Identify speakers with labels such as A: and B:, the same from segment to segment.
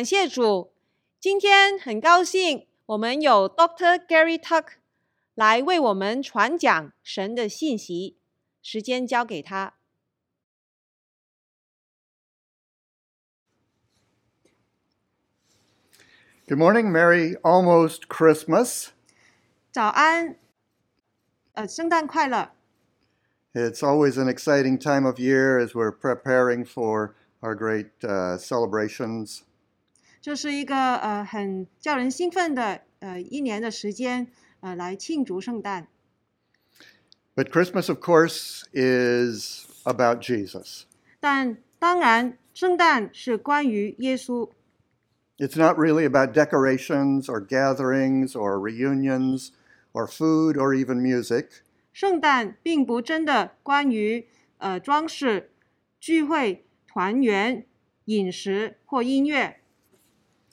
A: 感谢主，今天很高兴我们有 Dr. Gary Tuck 来为我们传讲神的信息。时间交给他。
B: Good morning, Merry almost Christmas.
A: 早安，呃，圣诞快乐！
B: It's always an exciting time of year as we're preparing for our great uh, celebrations.
A: 这是一个呃很叫人兴奋的呃一年的时间，呃，来庆祝圣诞。
B: But Christmas, of course, is about Jesus.
A: 但当然，圣诞是关于耶稣
B: ，It's not really about decorations or gatherings or reunions or food or even music.
A: 圣诞并不真的关于呃装饰、聚会、团圆、饮食或音乐。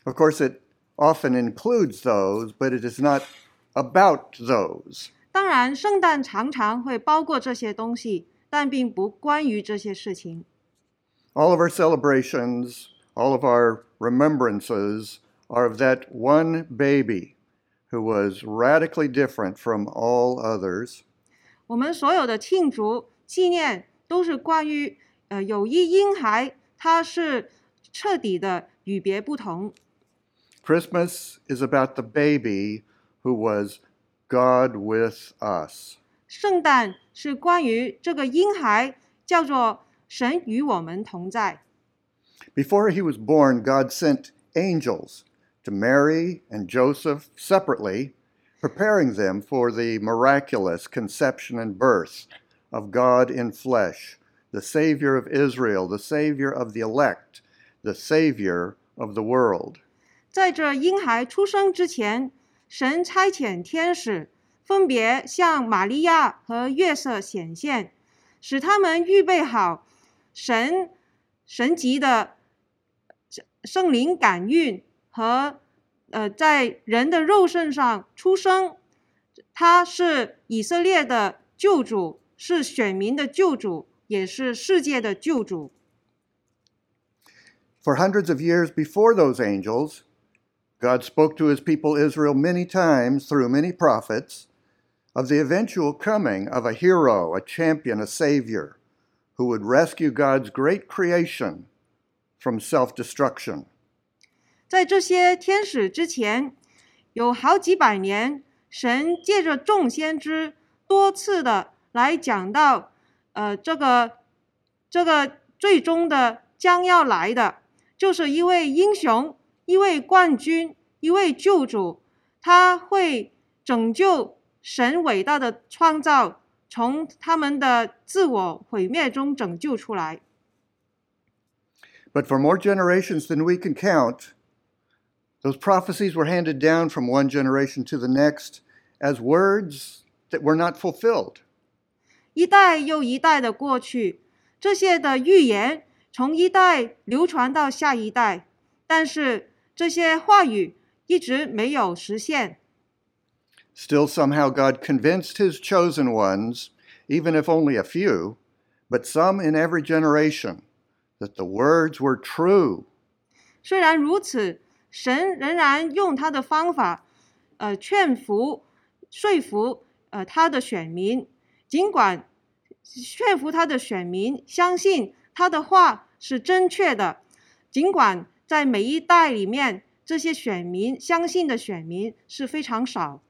B: Of course, it often includes those, but it is not about those.
A: 当然，圣诞常常会包括这些东西，但并不关于这些事情。
B: All of our celebrations, all of our remembrances are of that one baby who was radically different from all others.
A: 我们所有的庆祝纪念都是关于呃有一婴孩，他是彻底的与别不同。
B: Christmas is about the baby who was God with us.
A: 圣诞是关于这个婴孩，叫做神与我们同在。
B: Before he was born, God sent angels to Mary and Joseph separately, preparing them for the miraculous conception and birth of God in flesh, the Savior of Israel, the Savior of the elect, the Savior of the world.
A: 在这婴孩出生之前，神差遣天使，分别向玛利亚和约瑟显现，使他们预备好神神级的圣灵感孕和呃在人的肉身上出生。他是以色列的救主，是选民的救主，也是世界的救主。
B: For hundreds of years before those angels, God spoke to his people Israel many times through many prophets of the eventual coming of a hero, a champion, a savior who would rescue God's great creation from self destruction.
A: 在这些天使之前，有好几百年，神借着众先知多次的来讲到，呃，这个这个最终的将要来的，就是一位英雄， 一位冠军，一位救主，他会拯救神伟大的创造，从他们的自我毁灭中拯救出来。
B: But for more generations than we can count, those prophecies were handed down from one generation to the next as words that were not fulfilled.
A: 一代又一代的过去，这些的预言从一代流传到下一代，但是 这些话语一直没有实现。
B: Still, somehow, God convinced his chosen ones, even if only a few, but some in every generation, that the words were true.
A: 虽然如此，神仍然用他的方法，呃，劝服、说服呃他的选民，尽管劝服他的选民相信他的话是正确的，尽管在每一代里面，这些选民相信的选民是非常少。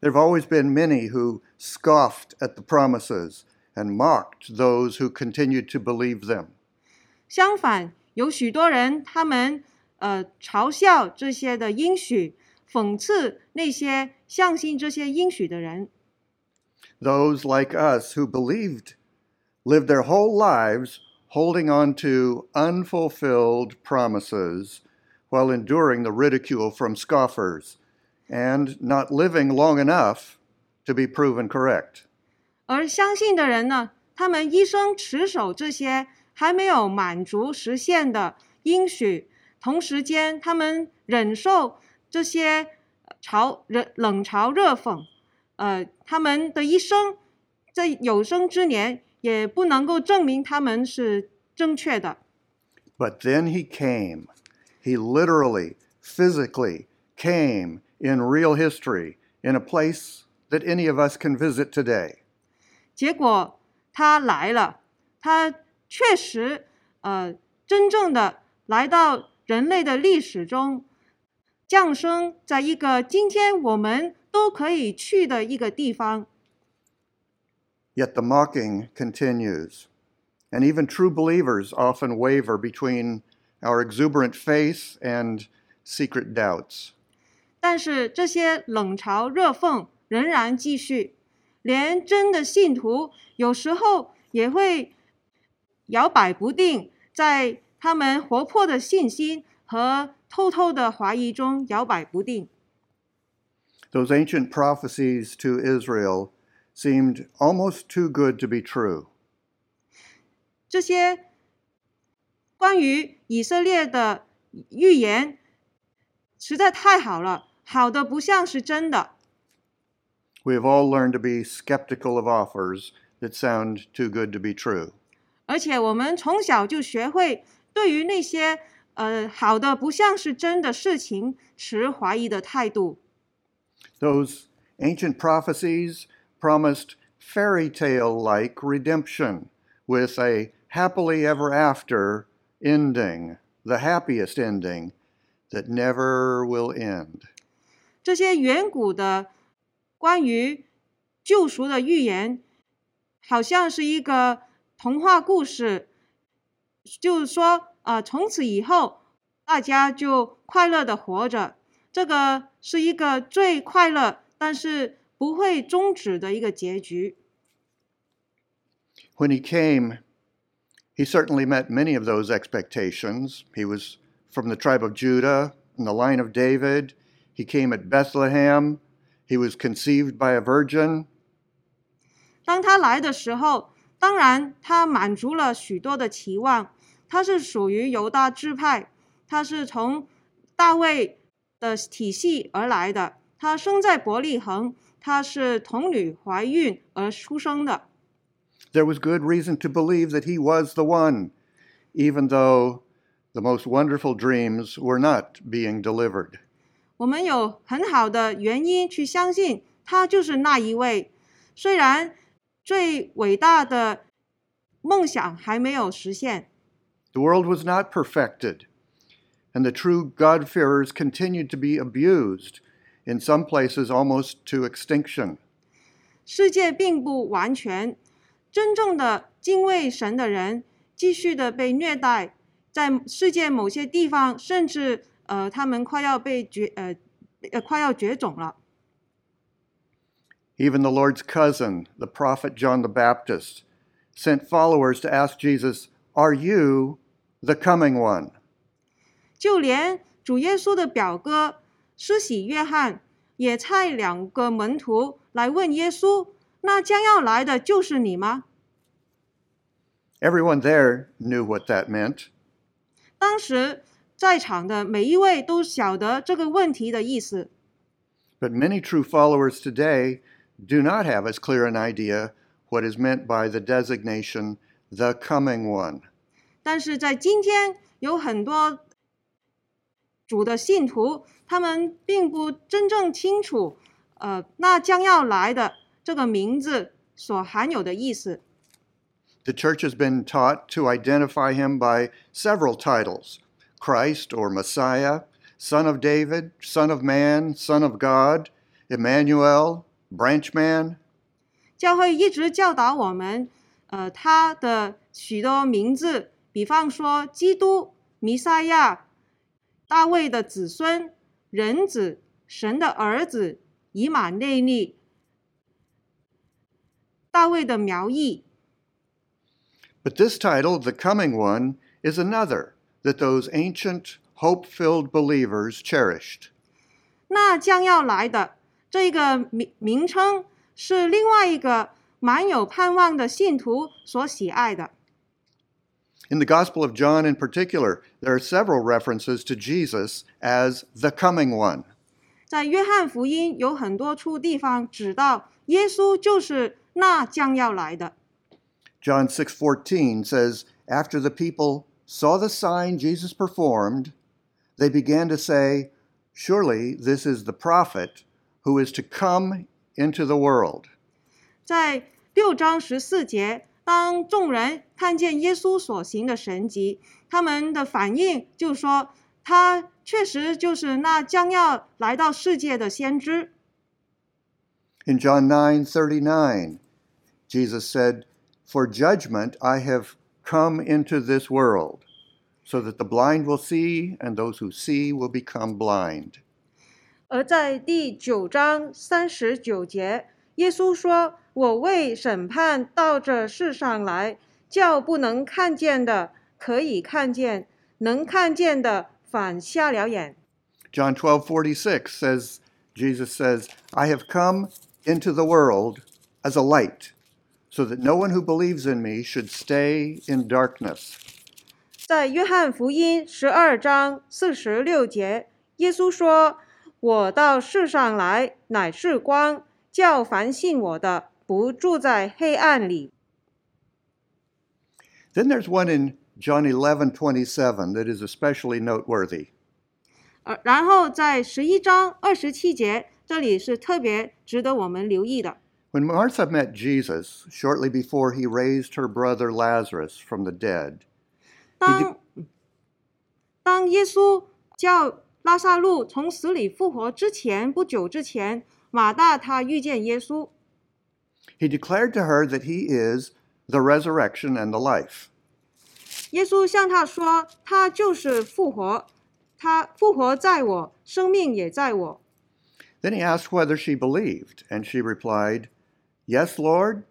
B: There have always been many who scoffed at the promises and mocked those who continued to believe them.
A: 相反，有许多人他们呃嘲笑这些的应许，讽刺那些相信这些应许的人。
B: Those like us who believed lived their whole lives holding on to unfulfilled promises while enduring the ridicule from scoffers and not living long enough to be proven correct.
A: 而相信的人呢，他们一生持守这些还没有满足实现的应许，同时间他们忍受这些呃嘲热冷嘲热讽，呃，他们的一生在有生之年 也不能够证明他们是正确的。
B: But then he came. He literally, physically came in real history in a place that any of us can visit today.
A: 结果他来了，他确实呃真正的来到人类的历史中，降生在一个今天我们都可以去的一个地方。
B: Yet the mocking continues, and even true believers often waver between our exuberant faith and secret doubts.
A: 但是这些冷嘲热讽仍然继续，连真的信徒有时候也会摇摆不定，在他们活泼的信心和偷偷的怀疑中摇摆不定。
B: Those ancient prophecies to Israel seemed almost too good to be true.
A: 这些关于以色列的预言实在太好了，好的不像是真的。
B: We have all learned to be skeptical of offers that sound too good to be true.
A: 而且我们从小就学会对于那些呃好的不像是真的事情持怀疑的态度。
B: Those ancient prophecies promised fairy tale like redemption with a happily ever after ending, the happiest ending that never will end.
A: 这些远古的关于救赎的预言，好像是一个童话故事，就是说，啊，从此以后大家就快乐的活着。这个是一个最快乐，但是 不会终止的一个结局。
B: When he came, he certainly met many of those expectations. He was from the tribe of Judah, in the line of David. He came at Bethlehem. He was conceived by a virgin.
A: 当他来的时候，当然他满足了许多的期望。他是属于犹大支派，他是从大卫的体系而来的。他生在伯利恒，他是童女怀孕而出生的。
B: There was good reason to believe that he was the one, even though the most wonderful dreams were not being delivered.
A: 我们有很好的原因去相信他就是那一位，虽然最伟大的梦想还没有实现。
B: The world was not perfected, and the true God-fearers continued to be abused, in some places almost to extinction.
A: 世界并不完全，真正的敬畏神的人继续的被虐待，在世界某些地方，甚至呃，他们快要被绝呃呃快要绝种了。
B: Even the Lord's cousin, the prophet John the Baptist, sent followers to ask Jesus, Are you the coming one?
A: 就连主耶稣的表哥 施洗约翰也差两个门徒来问耶稣：“那将要来的就是你吗
B: Everyone there knew what that meant.？”
A: 当时在场的每一位都晓得这个问题的意思。
B: But many true followers today do not have as clear an idea what is meant by the designation, the coming one.
A: 但是在今天，有很多 主的信徒，他们并不真正清楚，呃，那将要来的这个名字所含有的意思。
B: The church has been taught to identify him by several titles Christ or Messiah, Son of David, Son of Man, Son of God, Emmanuel, Branchman.
A: 教会一直教导我们，呃，他的许多名字，比方说基督、弥赛亚、大卫的子孙、人子、神的儿子、以马内利、大卫的苗裔。
B: But this title, the coming one, is another that those ancient, hope filled believers cherished.
A: 那将要来的这个名名称是另外一个满有盼望的信徒所喜爱的。
B: In the Gospel of John, in particular, there are several references to Jesus as the coming one.
A: 在约翰福音有很多处地方指到耶稣就是那将要来的。
B: John 6:14 says, "After the people saw the sign Jesus performed, they began to say, Surely this is the prophet who is to come into the world.
A: 在六章十四节， 当众人看见耶稣所行的神迹，他们的反应就说：“他确实就是那将要来到世界的先知。”
B: In John 9:39, Jesus said, "For judgment I have come into this world, so that the blind will see and those who see will become blind."
A: 而在第九章三十九节， 耶稣说：“我为审判到这世上来，叫不能看见的可以看见，能看见的反瞎了眼。”
B: John 12:46 says Jesus says, "I have come into the world as a light, so that no one who believes in me should stay in darkness."
A: 在约翰福音十二章四十六节，耶稣说：“我到世上来，乃是光，叫凡信我的不住在黑暗里。
B: Then there's one in John 11:27 that is especially noteworthy.
A: 呃，然后在十一章二十七节，这里是特别值得我们留意的。
B: When Martha met Jesus shortly before he raised her brother Lazarus from the dead，
A: 当当耶稣叫拉撒路从死里复活之前不久之前。马大他遇见耶稣，
B: he declared to her that he is the resurrection and the life.
A: 耶稣向他说：“他就是复活，他复活在我，生命也在我。”
B: Then he asked whether she believed, and she replied, Yes, Lord,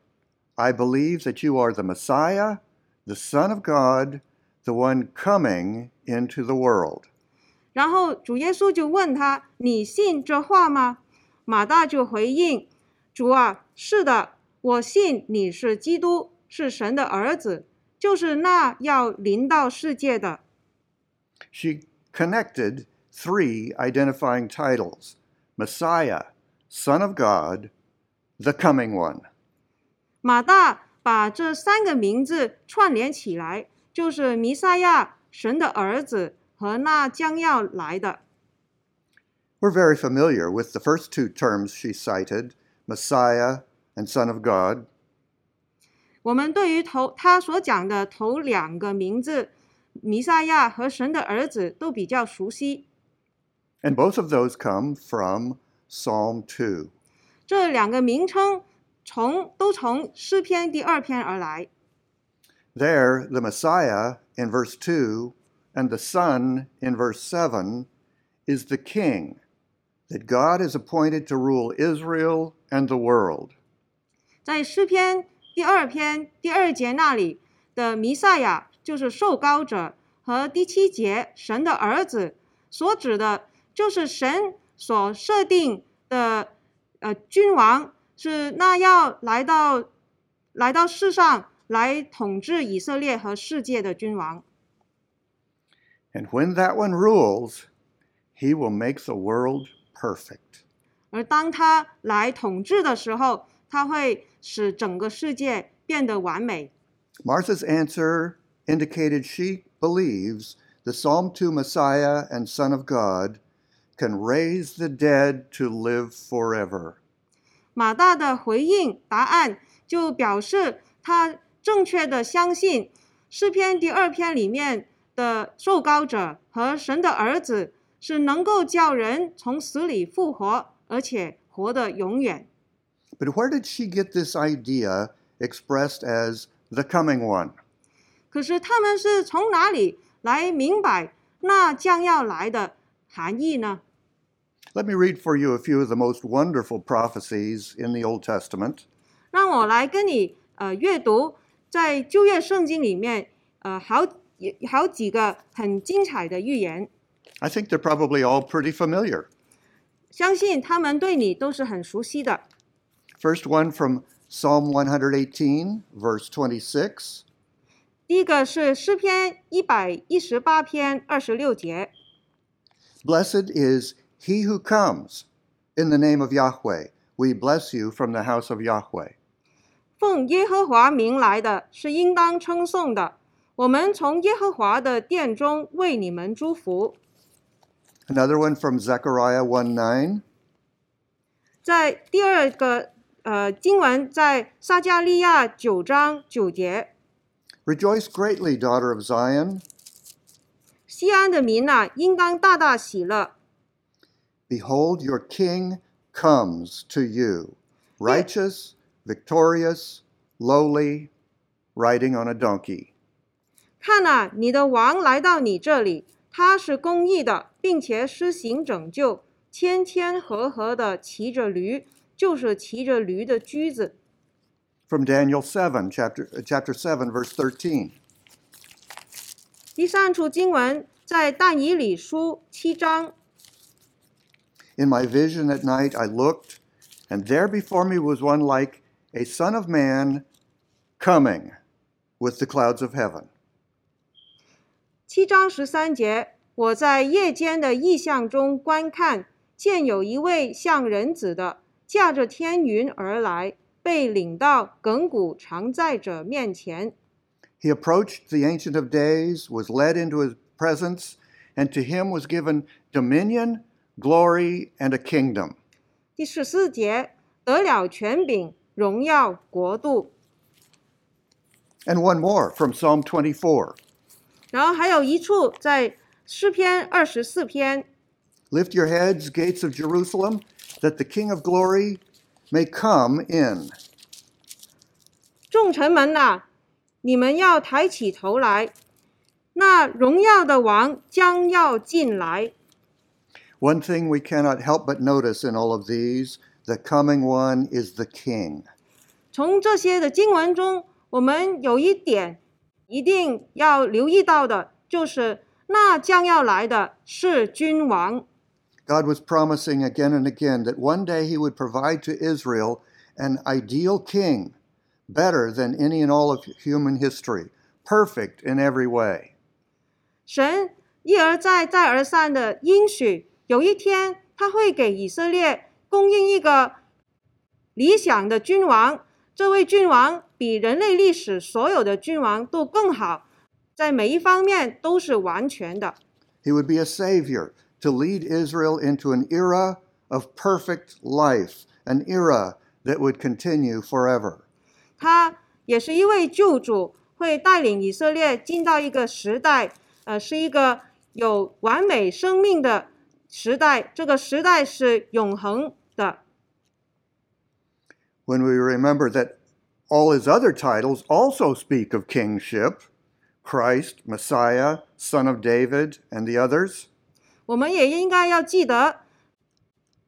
B: I believe that you are the Messiah, the Son of God, the one coming into the world.
A: 然后主耶稣就问他：“你信这话吗？” 马大就回应：“主啊，是的，我信你是基督，是神的儿子，就是那要临到世界的。”
B: She connected three identifying titles Messiah, Son of God, the coming one.
A: 马大把这三个名字串联起来，就是弥赛亚、神的儿子和那将要来的。
B: We're very familiar with the first two terms she cited Messiah and Son of God.
A: 我们对于头他所讲的头两个名字，弥赛亚和神的儿子都比较熟悉。
B: And both of those come from Psalm 2.
A: 这两个名称从都从诗篇第二篇而来。
B: There, the Messiah in verse 2 and the Son in verse 7 is the king that God has appointed to rule Israel and the world.
A: 在诗篇第二篇第二节那里的弥赛亚就是受膏者，和第七节神的儿子所指的，就是神所设定的呃君王，是那要来到来到世上来统治以色列和世界的君王。
B: And when that one rules, he will make the world perfect.
A: 而当他来统治的时候，他会使整个世界变得完美。
B: Martha's answer indicated she believes the Psalm 2 Messiah and Son of God can raise the dead to live forever.
A: 马大的回应答案就表示他正确的相信诗篇第二篇里面的受膏者和神的儿子 是能够叫人从死里复活，而且活得永远。
B: But where did she get this idea expressed as the coming one?
A: 可是他们是从哪里来明白那将要来的含义呢
B: ？Let me read for you a few of the most wonderful prophecies in the Old Testament.
A: 让我来跟你呃阅读在旧约圣经里面呃好好几个很精彩的预言。
B: I think they're probably all pretty familiar.
A: 相信他们对你都是很熟悉的。
B: First one from Psalm 118, verse 26.
A: 第一个是诗篇一百一十八篇二十六节，
B: Blessed is he who comes in the name of Yahweh. We bless you from the house of Yahweh.
A: 奉耶和华名来的是应当称颂的。我们从耶和华的殿中为你们祝福。
B: Another one from Zechariah 1 9.
A: 在第二个呃经文在撒迦利亚九章九节
B: ，Rejoice greatly, daughter of Zion.
A: 锡安的民呐、应当大大喜乐。
B: Behold, your king comes to you, righteous, victorious, lowly, riding on a donkey.
A: 并且施行拯救，谦谦和和的骑着驴，就是骑着驴的驹子。
B: From Daniel 7, chapter, uh, chapter 7, verse 13.
A: 第三处经文在但以理书七章，
B: In my vision at night I looked, and there before me was one like a son of man coming with the clouds of heaven.
A: 七章十三节， 我在夜间的异象中观看，见有一位像人子的，驾着天云而来，被领到亘古常在者面前。
B: He approached the Ancient of Days, was led into his presence, and to him was given dominion, glory, and a kingdom.
A: 第十四节，得了权柄、荣耀、国度。
B: And one more from Psalm 24.
A: 然后还有一处在 诗篇二十四篇，
B: Lift your heads, gates of Jerusalem, that the King of glory may come in.
A: 众臣们呐、你们要抬起头来，那荣耀的王将要进来。
B: One thing we cannot help but notice in all of these the coming one is the King.
A: 从这些的经文中，我们有一点一定要留意到的，就是 那将要来的是君王。
B: God was promising again and again that one day he would provide to Israel an ideal king, better than any in all of human history, perfect in every way.
A: 神一而再、再而三的应许，有一天他会给以色列供应一个理想的君王。这位君王比人类历史所有的君王都更好，在每一方面都是完全的。
B: He would be a savior to lead Israel into an era of perfect life, an era that would continue forever.
A: 他也是一位救主，会带领以色列进到一个时代，呃，是一个有完美生命的时代。这个时代是永恒的。
B: When we remember that all his other titles also speak of kingship Christ, Messiah, Son of David, and the others.
A: 我们也应该要记得，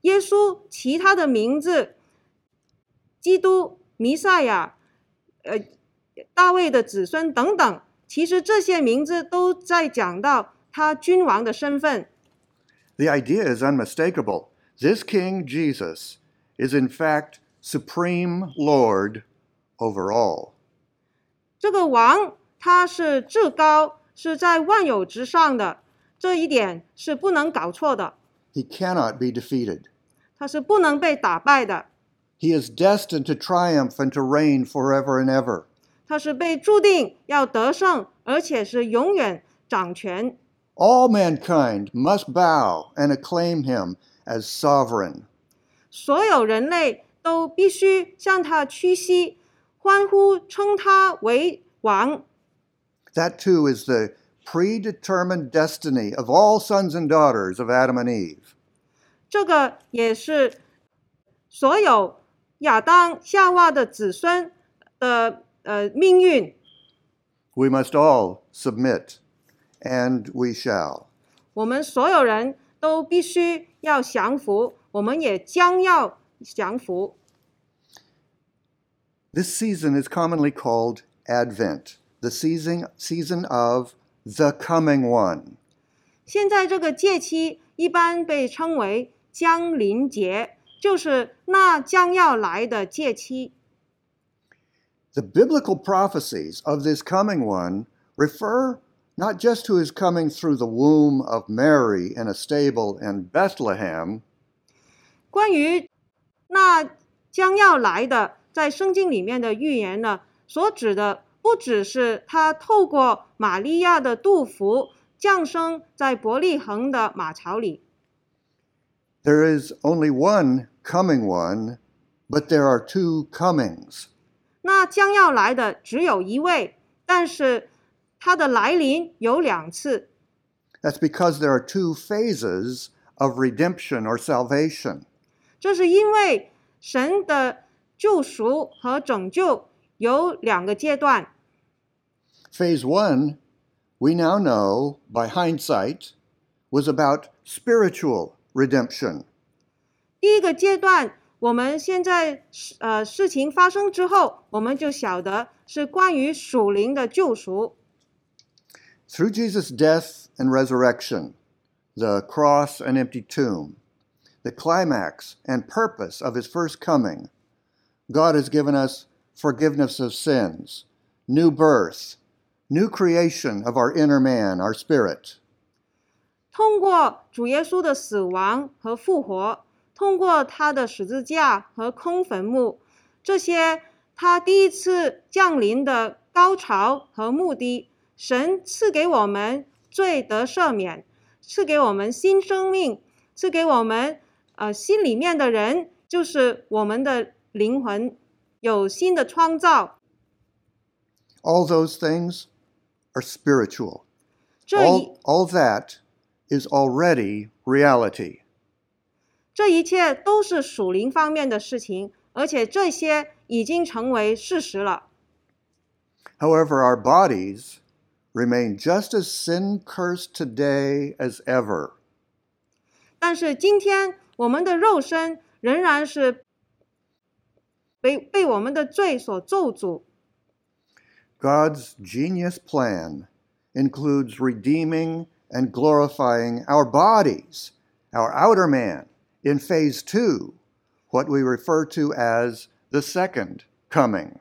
A: 耶稣其他的名字，基督、弥赛亚，呃，大卫的子孙等等，其实这些名字都在讲到他君王的身份。
B: The idea is unmistakable. This King Jesus is, in fact, supreme Lord over all.
A: 这个王 他是至高，是在万有之上的，这一点是不能搞错的
B: ，He cannot be defeated.
A: 他是不能被打败的
B: ，He is destined to triumph and to reign forever and ever.
A: 他是被注定要得胜，而且是永远掌权。
B: All mankind must bow and acclaim him as sovereign.
A: 所有人类都必须向他屈膝，欢呼称他为王。
B: That too is the predetermined destiny of all sons and daughters of Adam and Eve.
A: 这个也是所有亚当、夏娃的子孙的呃命运。
B: We must all submit, and we shall.
A: 我们所有人都必须要降服，我们也将要降服。
B: This season is commonly called Advent, the season, season of the coming one.
A: 现在这个节期一般被称为降临节，就是那将要来的节期。
B: The biblical prophecies of this coming one refer not just to his coming through the womb of Mary in a stable in Bethlehem,
A: 关于那将要来的，在圣经里面的预言呢，所指的 不只是他透过玛利亚的杜甫降生在伯利恒的马槽里
B: ，There is only one coming one, but there are two comings.
A: 那将要来的只有一位，但是他的来临有两次。
B: That's because there are two phases of redemption or salvation.
A: 这是因为神的救赎和拯救有两个阶段。
B: Phase one, we now know by hindsight, was about spiritual redemption.
A: 第一个阶段，我们现在呃事情发生之后，我们就晓得是关于属灵的救赎。
B: Through Jesus' death and resurrection, the cross and empty tomb, the climax and purpose of his first coming, God has given us forgiveness of sins, new birth, new creation of our inner man, our spirit.
A: 通过主耶稣的死亡和复活，通过他的十字架和空坟墓，这些他第一次降临的高潮和目的，神赐给我们罪得赦免，赐给我们新生命，赐给我们呃心里面的人，就是我们的灵魂 有新的创造。
B: All those things are spiritual.
A: 这一
B: All, all that is already reality.
A: 这一切都是属灵方面的事情，而且这些已经成为事实了。
B: However, our bodies remain just as sin cursed today as ever.
A: 但是今天我们的肉身仍然是 被被我们的罪所咒诅。
B: God's genius plan includes redeeming and glorifying our bodies, our outer man, in phase two, what we refer to as the second coming.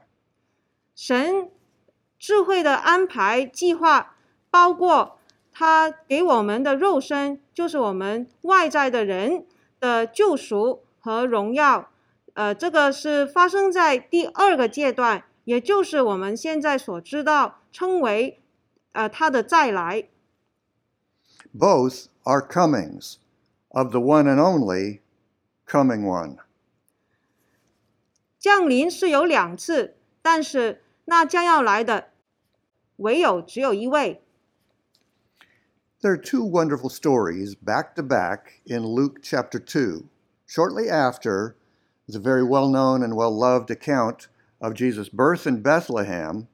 A: 神智慧的安排计划，包括他给我们的肉身，就是我们外在的人的救赎和荣耀。呃，这个是发生在第二个阶段，也就是我们现在所知道称为呃他的再来。
B: Both are comings of the one and only coming one.
A: 降临是有两次，但是那将要来的唯有只有一位。
B: There are two wonderful stories back to back in Luke chapter 2, shortly after the very well known and well loved account of Jesus' birth in Bethlehem.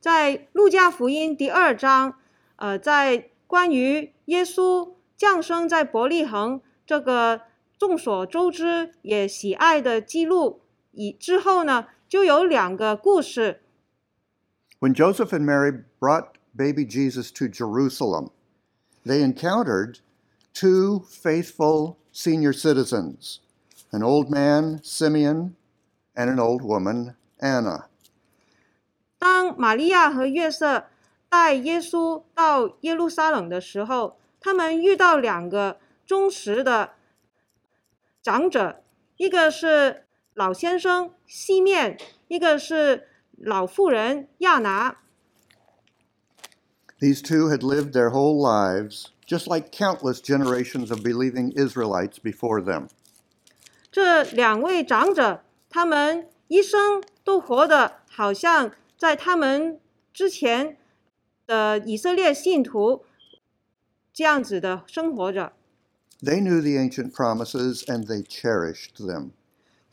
A: 在路加福音第二章，呃，在关于耶稣降生在伯利恒这个众所周知也喜爱的记录以之后呢，就有两个故事。
B: When Joseph and Mary brought baby Jesus to Jerusalem, they encountered two faithful senior citizens an old man, Simeon, and an old woman, Anna.
A: 当玛利亚和约瑟带耶稣到耶路撒冷的时候，他们遇到两个忠实的长者，一个是老先生西面，一个是老妇人亚拿。
B: These two had lived their whole lives just like countless generations of believing Israelites before them.
A: 这两位长者，他们一生都活得好像在他们之前的以色列信徒这样子的生活着。
B: They knew the ancient promises and they cherished them.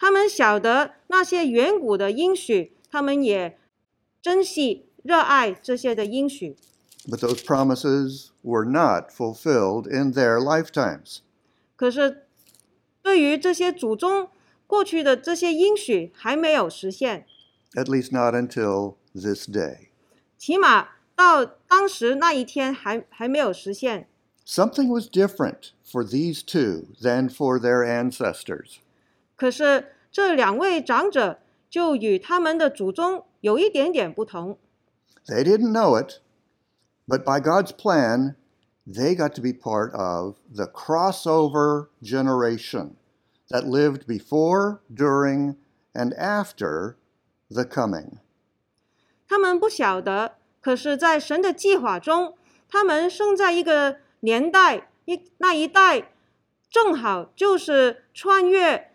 A: 他们晓得那些远古的应许，他们也珍惜、热爱这些的应许。
B: But those promises were not fulfilled in their lifetimes.
A: 可是，对于这些祖宗过去的这些应许还没有实现，
B: at least not until this day.
A: 起码到当时那一天还还没有实现。
B: Something was different for these two than for their ancestors.
A: 可是这两位长者就与他们的祖宗有一点点不同。
B: They didn't know it, but by God's plan, they got to be part of the crossover generation that lived before, during, and after the coming.
A: 他们不晓得，可是，在神的计划中，他们生在一个年代，一那一代 正好就是穿越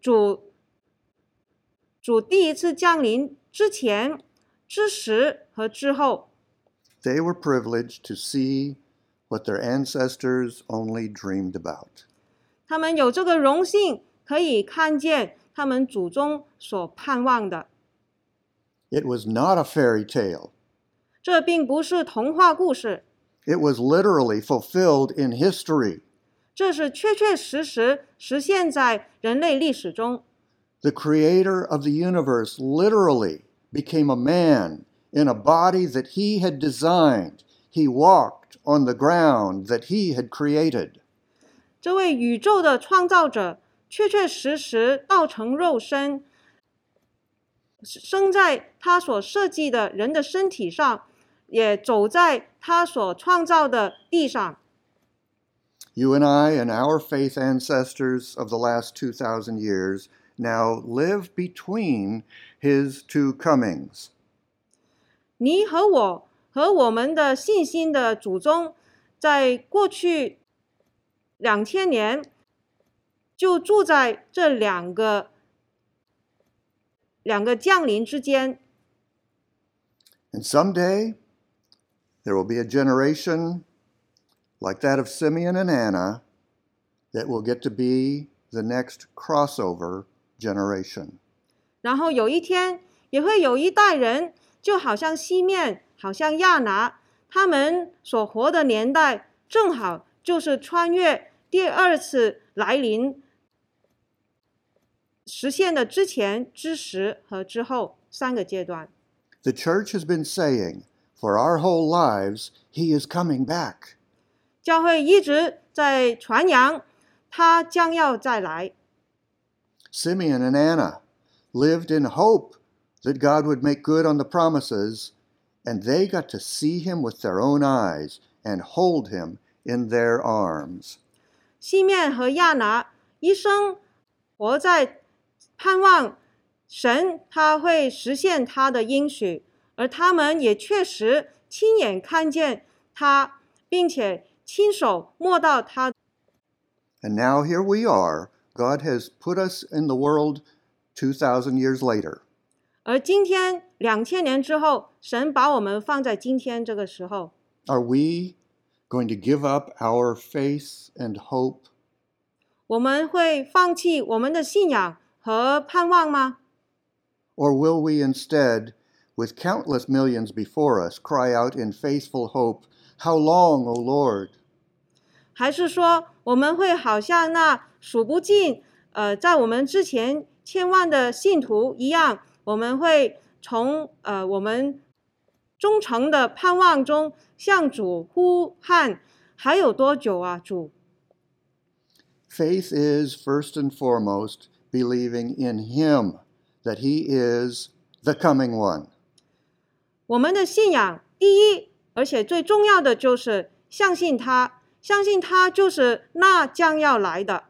A: 主主第一次降临之前、之时和之后。
B: They were privileged to see what their ancestors only dreamed about.
A: 他们有这个荣幸，可以看见他们祖宗所盼望的。
B: It was not a fairy tale.
A: 这并不是童话故事，
B: It was literally fulfilled in history.
A: 这是确确实实实现在人类历史中。
B: The creator of the universe literally became a man in a body that he had designed. He walked on the ground that he had created.
A: 这位宇宙的创造者，确确实实道成肉身，生在他所设计的人的身体上，也走在他所创造的地上。
B: You and I and our faith ancestors of the last 2,000 years now live between his two comings.
A: 你和我 和我们的信心的祖宗，在过去两千年就住在这两个两个降临之间。
B: And someday there will be a generation like that of Simeon and Anna that will get to be the next crossover generation.
A: 然后有一天也会有一代人，就好像西面，好像亚拿，他们所活的年代，正好就是穿越第二次来临实现的之前、之时和之后三个阶段。
B: The church has been saying for our whole lives, He is coming back.
A: 教会一直在传扬，他将要再来。
B: Simeon and Anna lived in hope that God would make good on the promises, and they got to see Him with their own eyes and hold Him in their arms.
A: 西面和亚拿一生活在盼望神他会实现他的应许，而他们也确实亲眼看见他，并且亲手摸到他。
B: And now here we are. God has put us in the world 2,000 years later.
A: 而今天 两千年之后，神把我们放在今天这个时候，
B: Are we going to give up our faith and hope?
A: 我们会放弃我们的信仰和盼望吗？
B: Or will we instead, with countless millions before us, cry out in faithful hope, How long, O Lord?
A: 还是说我们会好像那数不尽呃，在我们之前千万的信徒一样，我们会 从呃我们忠诚的盼望中向主呼喊，还有多久啊，主？
B: Faith is, first and foremost, believing in Him, that He is the coming one.
A: 我们的信仰第一，而且最重要的就是相信他，相信他就是那将要来的。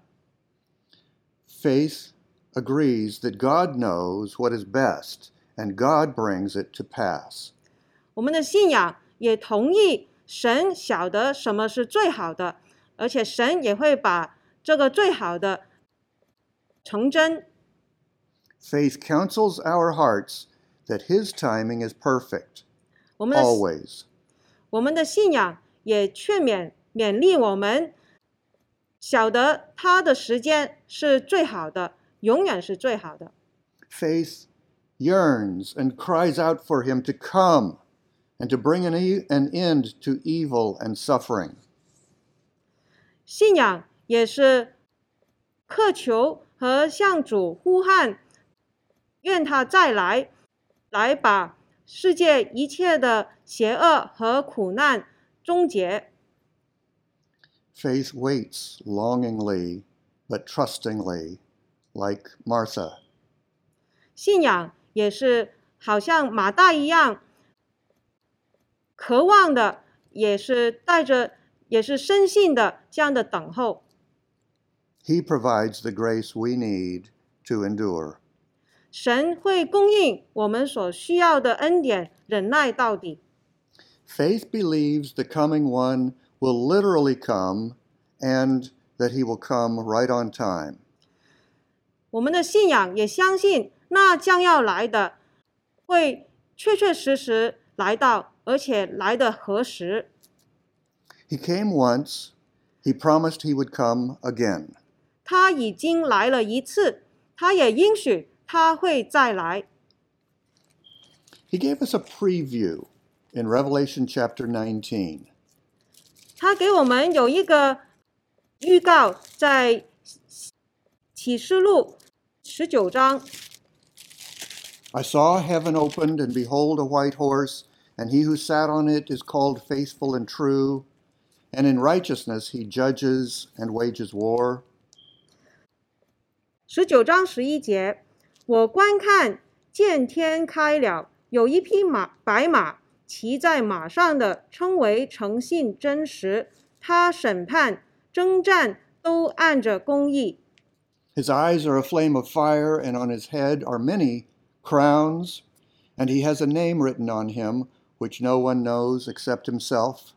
B: Faith agrees that God knows what is best, and God brings it to pass.
A: 我们的信仰也同意神晓得什么是最好的，而且神也会把这个最好的成真。
B: Faith counsels our hearts that His timing is perfect,
A: 我们的
B: always.
A: 我们的信仰也劝勉勉励我们，晓得他的时间是最好的，永远是最好的。
B: Faith yearns and cries out for Him to come and to bring an, e- an end to evil and suffering.
A: 信仰也是渴求和向主呼喊，愿他再来，来把世界一切的邪恶和苦难终结。
B: Faith waits longingly but trustingly, like Martha.
A: 信仰 也是好像马大一样，渴望的，也是带着，也是深信的这样的等候。
B: He provides the grace we need to endure.
A: 神会供应我们所需要的恩典，忍耐到底。
B: Faith believes the coming one will literally come and that he will come right on time.
A: 我们的信仰也相信，那将要来的会确确实实来到，而且来的何时。
B: He came once, he promised he would come again.
A: 他已经来了一次，他也应许他会再来。
B: He gave us a preview in Revelation chapter 19.
A: 他给我们有一个预告，在启示录十九章，
B: I saw heaven opened, and behold, a white horse, and he who sat on it is called faithful and true, and in righteousness he judges and wages war.
A: 十九章十一节，我观看，见天开了，有一匹马白马，骑在马上的称为诚信真实，他审判征战都按着公义。
B: His eyes are a flame of fire, and on his head are many crowns, and he has a name written on him which no one knows except himself.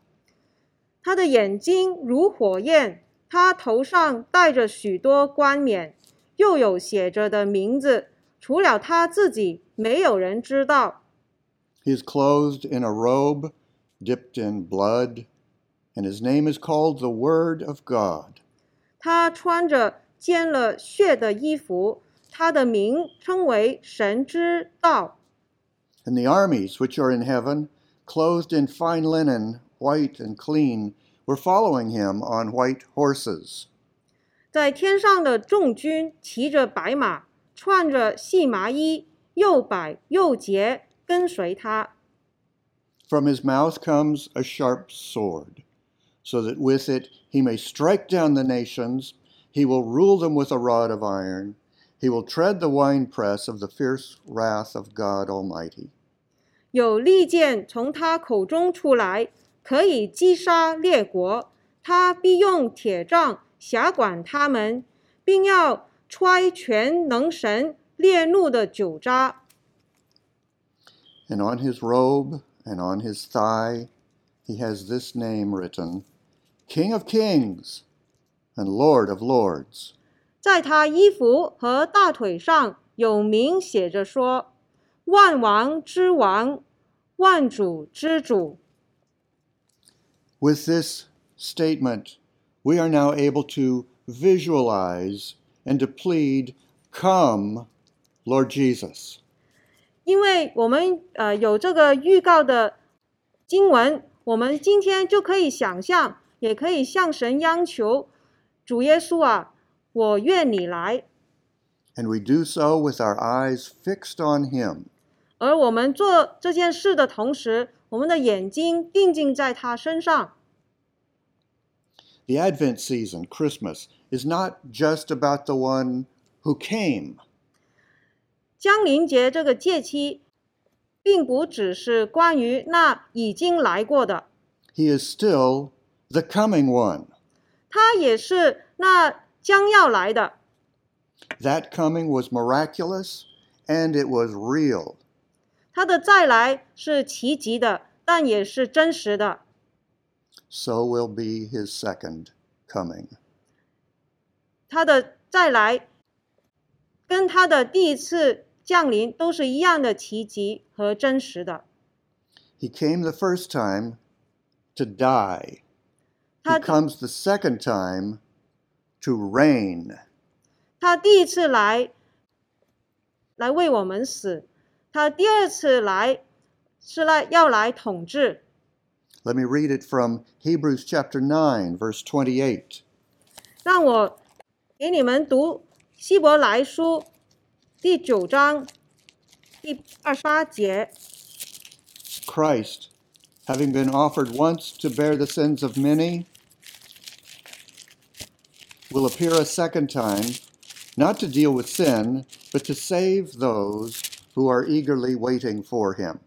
A: 他的眼睛如火焰，他头上戴着许多冠冕，又有写着的名字，除了他自己，没有人知道。
B: He is clothed in a robe dipped in blood, and his name is called the Word of God.
A: 他穿着沾了血的衣服， 他的名称为神之道。
B: And the armies which are in heaven, clothed in fine linen, white and clean, were following him on white horses.
A: 在天上的众军骑着白马，穿着细麻衣，又白又洁，跟随他。
B: From his mouth comes a sharp sword, so that with it he may strike down the nations. He will rule them with a rod of iron. He will tread the winepress of the fierce wrath of God Almighty.
A: 有利剑从他口中出来，可以击杀列国。他必用铁杖辖管他们，并要揣全能神烈怒的酒渣。
B: And on his robe and on his thigh he has this name written King of Kings and Lord of Lords.
A: 在他衣服和大腿上有名写着说：“万王之王，万主之主。”
B: With this statement, we are now able to visualize and to plead, Come, Lord Jesus.
A: 因为我们呃有这个预告的经文，我们今天就可以想象，也可以向神央求，主耶稣啊，
B: And we do so with our eyes fixed on Him. The Advent season, Christmas, is not just about the one who came.
A: 降临节这个节期，并不只是关于那已经来过的。
B: He is still the coming one.
A: 将要来的。
B: That coming was miraculous and it was real.
A: 他的再来是奇迹的，但也是真实的。
B: So will be his second coming.
A: 他的再来跟他的第一次降临都是一样的奇迹和真实的。
B: He came the first time to die. He
A: 他
B: comes the second time to reign.
A: 他第一次来，来为我们死；他第二次来是来要来统治。
B: Let me read it from Hebrews chapter 9, verse 28.
A: 让我给你们读希伯来书第九章第二十八节。
B: Christ, having been offered once to bear the sins of many, will appear a second time, not to deal with sin, but to save those who are eagerly waiting for him.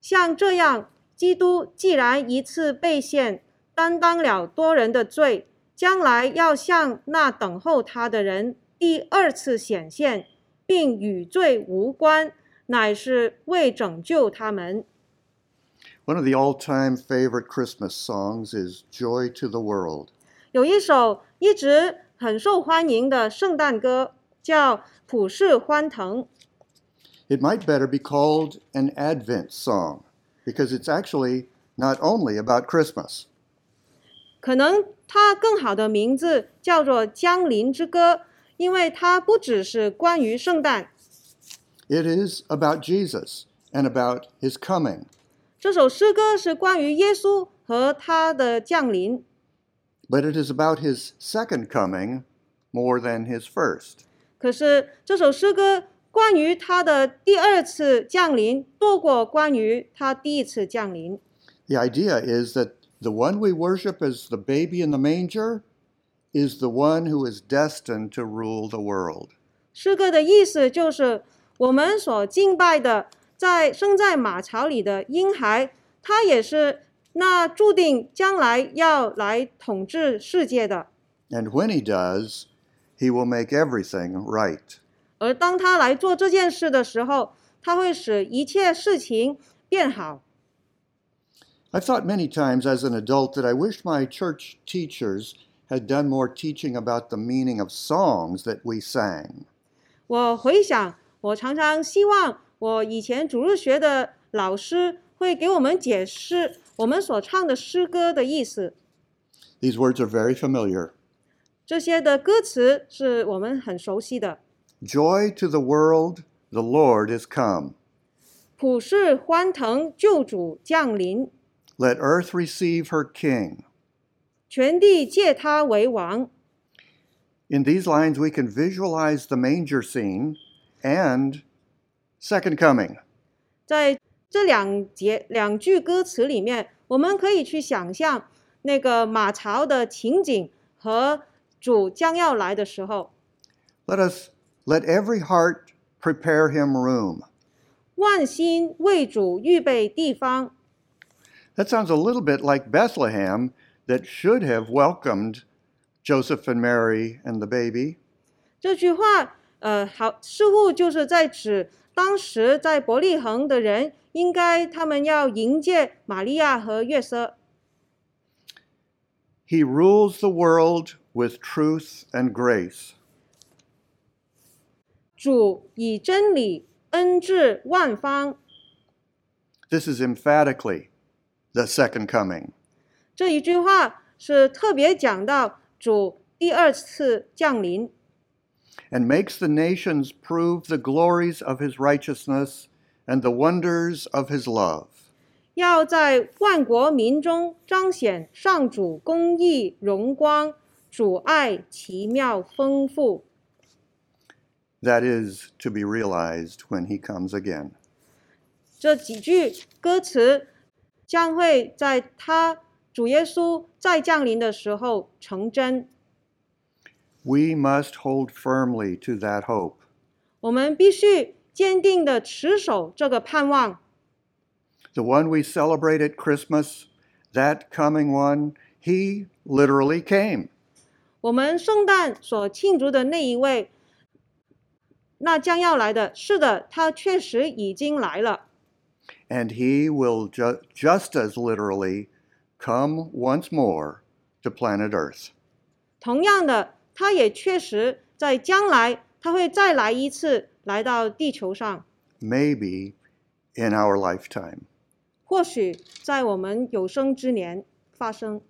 A: 像这样，基督既然一次被献，担当了多人的罪，将来要向那等候他的人第二次显现，并与罪无关，乃是为拯救他们。
B: One of the all time favorite Christmas songs is Joy to the World.
A: 有一首 一直很受欢迎的圣诞歌，叫《普世欢腾》。
B: It might better be called an Advent song because it's actually not only about Christmas.
A: 可能它更好的名字叫做《降临之歌》，因为它不只是关于圣诞
B: ，It is about Jesus and about his coming.
A: 这首诗歌是关于耶稣和他的降临，
B: But it is about his second coming more than his first.
A: 可是这首诗歌关于他的第二次降临多过关于他第一次降临。
B: The idea is that the one we worship as the baby in the manger is the one who is destined to rule the world.
A: 诗歌的意思就是，我们所敬拜的，在生在马槽里的婴孩，他也是 那注定将来要来统治世界的。
B: And when he does, he will make everything right.
A: 而当他来做这件事的时候，他会使一切事情变好。
B: I've thought many times as an adult that I wish my church teachers had done more teaching about the meaning of songs that we sang.
A: 我回想，我常常希望我以前主日学的老师会给我们解释我们所唱的诗歌的意思。
B: These words are very familiar.
A: 这些的歌词是我们很熟悉的。
B: Joy to the world, the Lord is come.
A: 普世欢腾，救主降临，
B: Let earth receive her King.
A: 全地借他为王。
B: In these lines, we can visualize the manger scene and second coming.
A: 在 这两节两句歌词里面，我们可以去想象那个马槽的情景和主将要来的时候
B: ，Let us let every heart prepare him room.
A: 万心为主预备地方。
B: That sounds a little bit like Bethlehem that should have welcomed Joseph and Mary and the baby.
A: 这句话，呃，好，似乎就是在指当时在伯利恒的人，应该他们要迎接玛利亚和约瑟。
B: He rules the world with truth and grace.
A: 主以真理恩治万方。
B: This is emphatically the second coming.
A: 这一句话是特别讲到主第二次降临，
B: and makes the nations prove the glories of his righteousness and the wonders of his love.
A: 要在万国民中彰显上主公义荣光，主爱奇妙丰富。
B: That is to be realized when he comes again.
A: 这几句歌词将会在他主耶稣再降临的时候成真。
B: We must hold firmly to that hope.
A: 我们必须坚定的持守这个盼望。
B: The one we celebrate at Christmas, that coming one, he literally came.
A: 我们圣诞所庆祝的那一位，那将要来的，是的，他确实已经来了。
B: And he will ju- just as literally come once more to planet Earth.
A: 同样的， 他也确实在将来，他会再来一次，来到地球上。
B: Maybe in our lifetime.
A: 或许在我们有生之年发生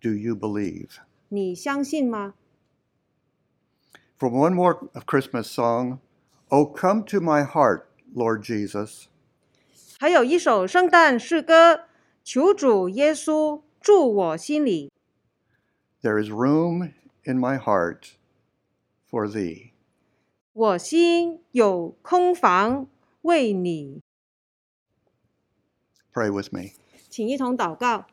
B: ，Do you believe?
A: 你相信吗
B: ？From one more of Christmas song, Oh, come to my heart, Lord Jesus.
A: 还有一首圣诞诗歌，求主耶稣住我心里，
B: There is room in my heart for thee.
A: 我心有空房为你。
B: Pray with me.
A: 请一同祷告。